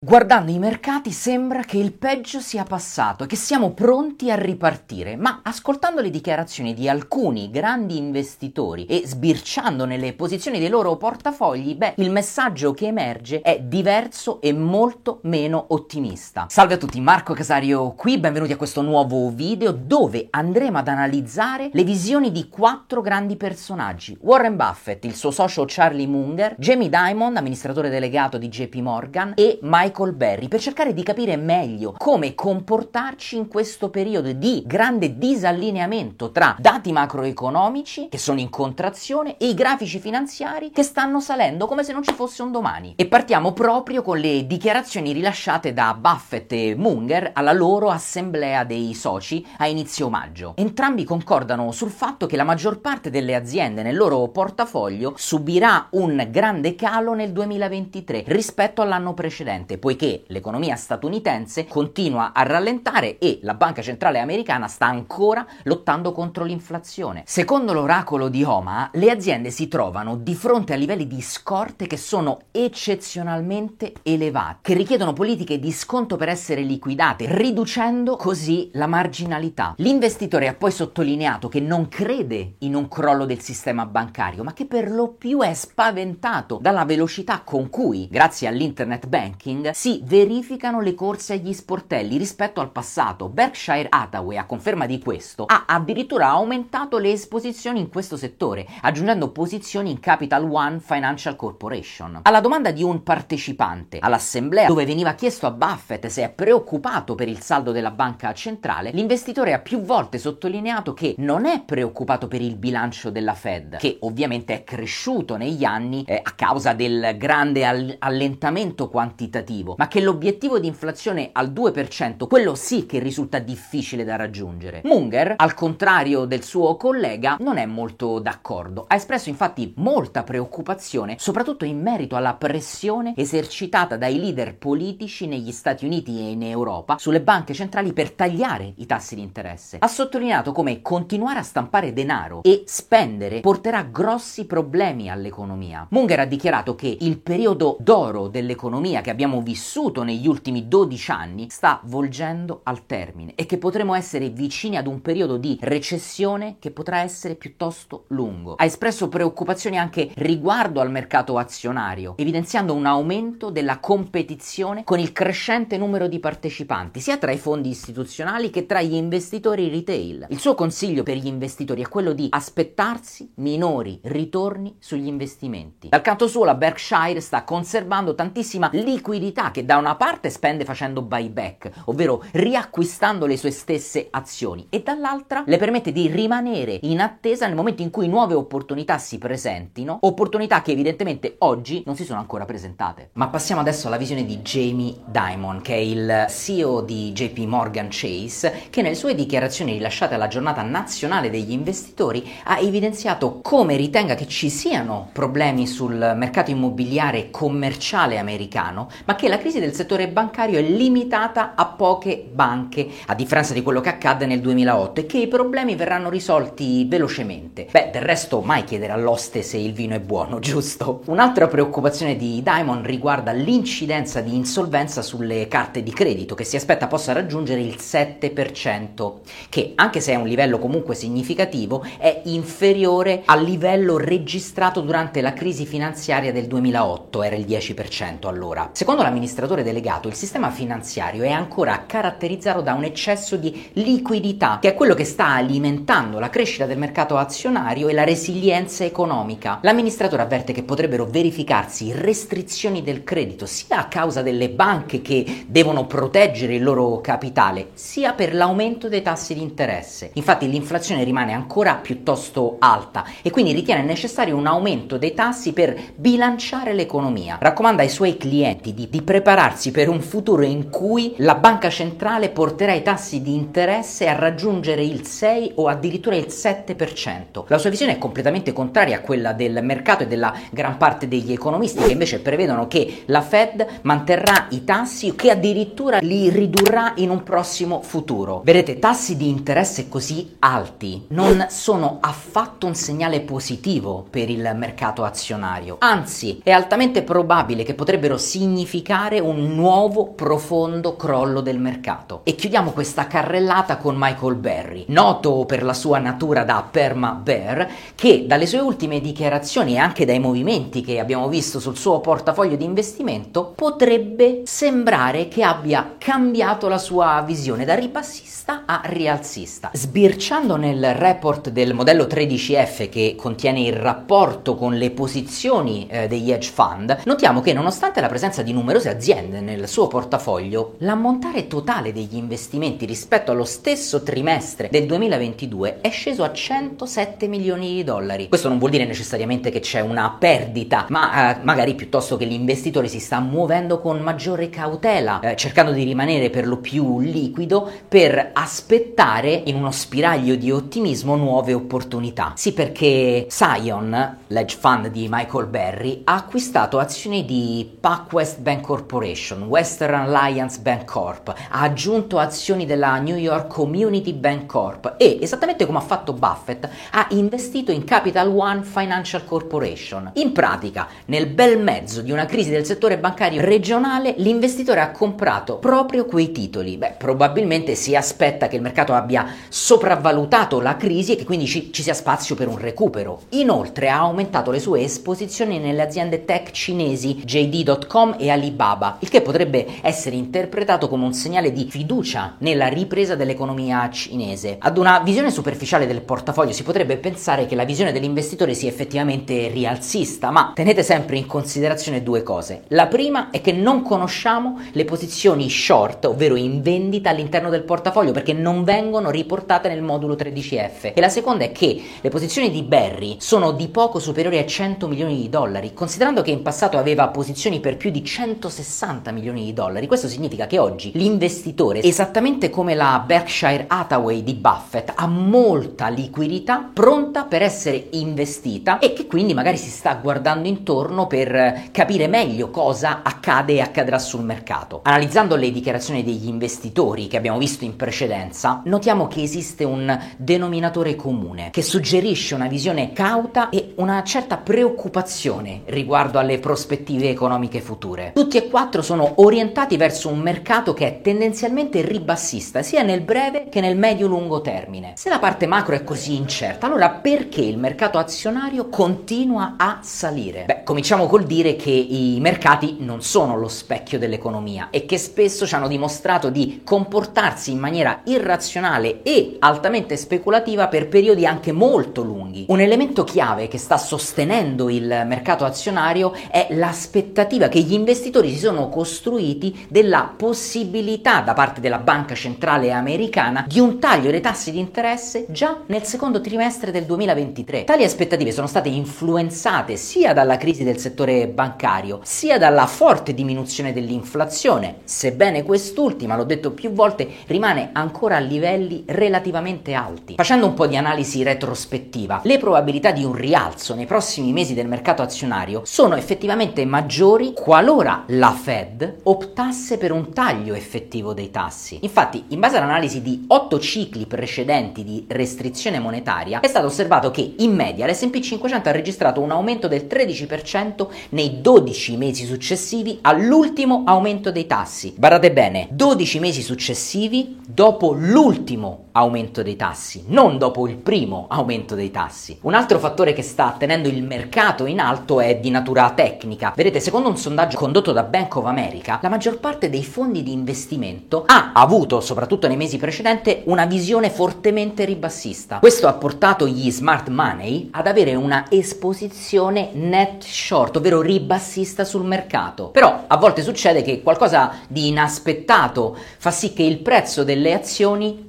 Guardando i mercati sembra che il peggio sia passato e che siamo pronti a ripartire, ma ascoltando le dichiarazioni di alcuni grandi investitori e sbirciando nelle posizioni dei loro portafogli, beh, il messaggio che emerge è diverso e molto meno ottimista. Salve a tutti, Marco Casario qui, benvenuti a questo nuovo video dove andremo ad analizzare le visioni di quattro grandi personaggi. Warren Buffett, il suo socio Charlie Munger, Jamie Dimon, amministratore delegato di JP Morgan e Mike Michael Berry per cercare di capire meglio come comportarci in questo periodo di grande disallineamento tra dati macroeconomici che sono in contrazione e i grafici finanziari che stanno salendo come se non ci fosse un domani. E partiamo proprio con le dichiarazioni rilasciate da Buffett e Munger alla loro assemblea dei soci a inizio maggio. Entrambi concordano sul fatto che la maggior parte delle aziende nel loro portafoglio subirà un grande calo nel 2023 rispetto all'anno precedente poiché l'economia statunitense continua a rallentare e la Banca Centrale Americana sta ancora lottando contro l'inflazione. Secondo l'oracolo di Omaha, le aziende si trovano di fronte a livelli di scorte che sono eccezionalmente elevati, che richiedono politiche di sconto per essere liquidate, riducendo così la marginalità. L'investitore ha poi sottolineato che non crede in un crollo del sistema bancario, ma che per lo più è spaventato dalla velocità con cui, grazie all'internet banking, si verificano le corse agli sportelli rispetto al passato. Berkshire Hathaway, a conferma di questo, ha addirittura aumentato le esposizioni in questo settore, aggiungendo posizioni in Capital One Financial Corporation. Alla domanda di un partecipante all'assemblea dove veniva chiesto a Buffett se è preoccupato per il saldo della banca centrale, l'investitore ha più volte sottolineato che non è preoccupato per il bilancio della Fed, che ovviamente è cresciuto negli anni eh, a causa del grande all- allentamento quantitativo obiettivo, ma che l'obiettivo di inflazione al 2%, quello sì che risulta difficile da raggiungere. Munger, al contrario del suo collega, non è molto d'accordo. Ha espresso infatti molta preoccupazione, soprattutto in merito alla pressione esercitata dai leader politici negli Stati Uniti e in Europa sulle banche centrali per tagliare i tassi di interesse. Ha sottolineato come continuare a stampare denaro e spendere porterà grossi problemi all'economia. Munger ha dichiarato che il periodo d'oro dell'economia che abbiamo vissuto negli ultimi 12 anni sta volgendo al termine e che potremo essere vicini ad un periodo di recessione che potrà essere piuttosto lungo. Ha espresso preoccupazioni anche riguardo al mercato azionario, evidenziando un aumento della competizione con il crescente numero di partecipanti, sia tra i fondi istituzionali che tra gli investitori retail. Il suo consiglio per gli investitori è quello di aspettarsi minori ritorni sugli investimenti. Dal canto suo la Berkshire sta conservando tantissima liquidità liquidità che da una parte spende facendo buyback, ovvero riacquistando le sue stesse azioni, e dall'altra le permette di rimanere in attesa nel momento in cui nuove opportunità si presentino, opportunità che evidentemente oggi non si sono ancora presentate. Ma passiamo adesso alla visione di Jamie Dimon, che è il CEO di JP Morgan Chase, che nelle sue dichiarazioni rilasciate alla giornata nazionale degli investitori ha evidenziato come ritenga che ci siano problemi sul mercato immobiliare commerciale americano, ma che la crisi del settore bancario è limitata a poche banche, a differenza di quello che accadde nel 2008, e che i problemi verranno risolti velocemente. Beh, del resto mai chiedere all'oste se il vino è buono, giusto? Un'altra preoccupazione di Diamond riguarda l'incidenza di insolvenza sulle carte di credito, che si aspetta possa raggiungere il 7%, che anche se è un livello comunque significativo, è inferiore al livello registrato durante la crisi finanziaria del 2008, era il 10% allora. Secondo la amministratore delegato, il sistema finanziario è ancora caratterizzato da un eccesso di liquidità, che è quello che sta alimentando la crescita del mercato azionario e la resilienza economica. L'amministratore avverte che potrebbero verificarsi restrizioni del credito sia a causa delle banche che devono proteggere il loro capitale, sia per l'aumento dei tassi di interesse. Infatti l'inflazione rimane ancora piuttosto alta e quindi ritiene necessario un aumento dei tassi per bilanciare l'economia. Raccomanda ai suoi clienti di, di prepararsi per un futuro in cui la banca centrale porterà i tassi di interesse a raggiungere il 6 o addirittura il 7%. La sua visione è completamente contraria a quella del mercato e della gran parte degli economisti che invece prevedono che la Fed manterrà i tassi che addirittura li ridurrà in un prossimo futuro. Vedete, tassi di interesse così alti non sono affatto un segnale positivo per il mercato azionario, anzi è altamente probabile che potrebbero significare significare un nuovo profondo crollo del mercato. E chiudiamo questa carrellata con Michael Berry, noto per la sua natura da perma bear, che dalle sue ultime dichiarazioni e anche dai movimenti che abbiamo visto sul suo portafoglio di investimento potrebbe sembrare che abbia cambiato la sua visione da ribassista a rialzista. Sbirciando nel report del modello 13F che contiene il rapporto con le posizioni eh, degli hedge fund, notiamo che nonostante la presenza di numerose aziende nel suo portafoglio, l'ammontare totale degli investimenti rispetto allo stesso trimestre del 2022 è sceso a 107 milioni di dollari. Questo non vuol dire necessariamente che c'è una perdita, ma eh, magari piuttosto che l'investitore si sta muovendo con maggiore cautela, eh, cercando di rimanere per lo più liquido per aspettare in uno spiraglio di ottimismo nuove opportunità. Sì, perché Sion, l'edge fund di Michael Berry, ha acquistato azioni di PacWest Bank Corporation, Western Alliance Bank Corp, ha aggiunto azioni della New York Community Bank Corp e, esattamente come ha fatto Buffett, ha investito in Capital One Financial Corporation. In pratica, nel bel mezzo di una crisi del settore bancario regionale, l'investitore ha comprato proprio quei titoli. Beh, probabilmente si aspetta che il mercato abbia sopravvalutato la crisi e che quindi ci, ci sia spazio per un recupero. Inoltre ha aumentato le sue esposizioni nelle aziende tech cinesi JD.com e Alibaba, il che potrebbe essere interpretato come un segnale di fiducia nella ripresa dell'economia cinese. Ad una visione superficiale del portafoglio si potrebbe pensare che la visione dell'investitore sia effettivamente rialzista, ma tenete sempre in considerazione due cose. La prima è che non conosciamo le posizioni short, ovvero in vendita all'interno del portafoglio, perché non vengono riportate nel modulo 13F. E la seconda è che le posizioni di Berry sono di poco superiori a 100 milioni di dollari, considerando che in passato aveva posizioni per più di 160 milioni di dollari. Questo significa che oggi l'investitore, esattamente come la Berkshire Hathaway di Buffett, ha molta liquidità pronta per essere investita e che quindi magari si sta guardando intorno per capire meglio cosa accade e accadrà sul mercato. Analizzando le dichiarazioni degli investitori che abbiamo visto in precedenza, notiamo che esiste un denominatore comune che suggerisce una visione cauta e una certa preoccupazione riguardo alle prospettive economiche future. Tutti e quattro sono orientati verso un mercato che è tendenzialmente ribassista sia nel breve che nel medio-lungo termine. Se la parte macro è così incerta, allora perché il mercato azionario continua a salire? Beh, cominciamo col dire che i mercati non sono lo specchio dell'economia e che spesso ci hanno dimostrato di comportarsi in maniera irrazionale e altamente speculativa per periodi anche molto lunghi. Un elemento chiave che sta sostenendo il mercato azionario è l'aspettativa che gli investitori si sono costruiti della possibilità da parte della banca centrale americana di un taglio dei tassi di interesse già nel secondo trimestre del 2023. Tali aspettative sono state influenzate sia dalla crisi del settore bancario, sia dalla forte diminuzione dell'inflazione, sebbene quest'ultima, l'ho detto più volte, rimane ancora a livelli relativamente alti. Facendo un po' di analisi retrospettiva, le probabilità di un rialzo nei prossimi mesi del mercato azionario sono effettivamente maggiori qualora la Fed optasse per un taglio effettivo dei tassi. Infatti, in base all'analisi di 8 cicli precedenti di restrizione monetaria, è stato osservato che in media l'S&P 500 ha registrato un aumento del 13% nei 12 mesi successivi all'ultimo aumento dei tassi. Guardate bene, 12 mesi successivi dopo l'ultimo aumento dei tassi, non dopo il primo aumento dei tassi. Un altro fattore che sta tenendo il mercato in alto è di natura tecnica. Vedete, secondo un sondaggio condotto da Bank of America, la maggior parte dei fondi di investimento ha avuto, soprattutto nei mesi precedenti, una visione fortemente ribassista. Questo ha portato gli smart money ad avere una esposizione net short, ovvero ribassista sul mercato. Però a volte succede che qualcosa di inaspettato fa sì che il prezzo delle azioni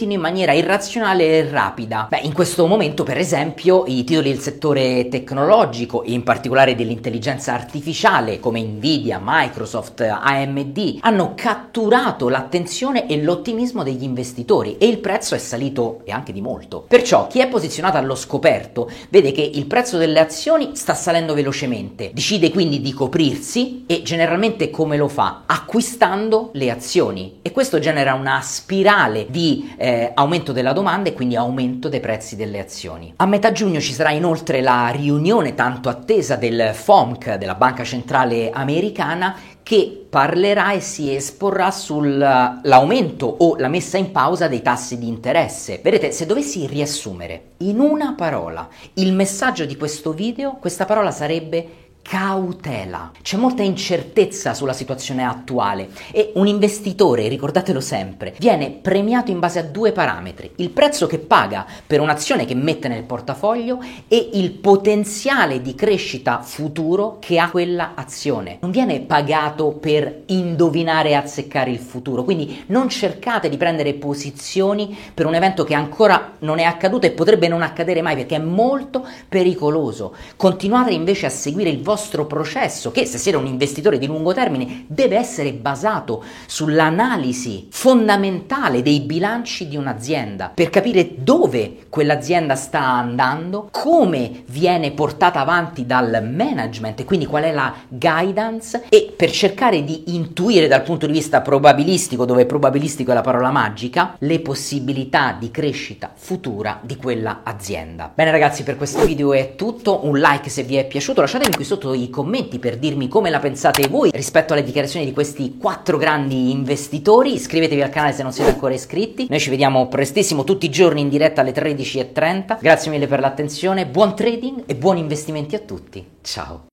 aumentino in maniera irrazionale e rapida. Beh, in questo momento, per esempio, i titoli del settore tecnologico e in particolare dell'intelligenza artificiale come Nvidia, Microsoft, AMD hanno catturato l'attenzione e l'ottimismo degli investitori e il prezzo è salito e anche di molto. Perciò chi è posizionato allo scoperto vede che il prezzo delle azioni sta salendo velocemente, decide quindi di coprirsi e generalmente come lo fa? Acquistando le azioni e questo genera una spirale di eh, aumento della domanda e quindi aumento dei prezzi delle azioni. A metà giugno ci sarà inoltre la riunione tanto attesa del FOMC, della Banca Centrale Americana, che parlerà e si esporrà sull'aumento o la messa in pausa dei tassi di interesse. Vedete, se dovessi riassumere in una parola il messaggio di questo video, questa parola sarebbe cautela. C'è molta incertezza sulla situazione attuale e un investitore, ricordatelo sempre, viene premiato in base a due parametri, il prezzo che paga per un'azione che mette nel portafoglio e il potenziale di crescita futuro che ha quella azione. Non viene pagato per indovinare e azzeccare il futuro, quindi non cercate di prendere posizioni per un evento che ancora non è accaduto e potrebbe non accadere mai perché è molto pericoloso. Continuate invece a seguire il vostro vostro processo, che se siete un investitore di lungo termine deve essere basato sull'analisi fondamentale dei bilanci di un'azienda per capire dove quell'azienda sta andando, come viene portata avanti dal management e quindi qual è la guidance e per cercare di intuire dal punto di vista probabilistico, dove probabilistico è la parola magica, le possibilità di crescita futura di quella azienda. Bene ragazzi, per questo video è tutto, un like se vi è piaciuto, lasciatemi qui sotto sotto i commenti per dirmi come la pensate voi rispetto alle dichiarazioni di questi quattro grandi investitori. Iscrivetevi al canale se non siete ancora iscritti. Noi ci vediamo prestissimo tutti i giorni in diretta alle 13.30. Grazie mille per l'attenzione, buon trading e buoni investimenti a tutti. Ciao!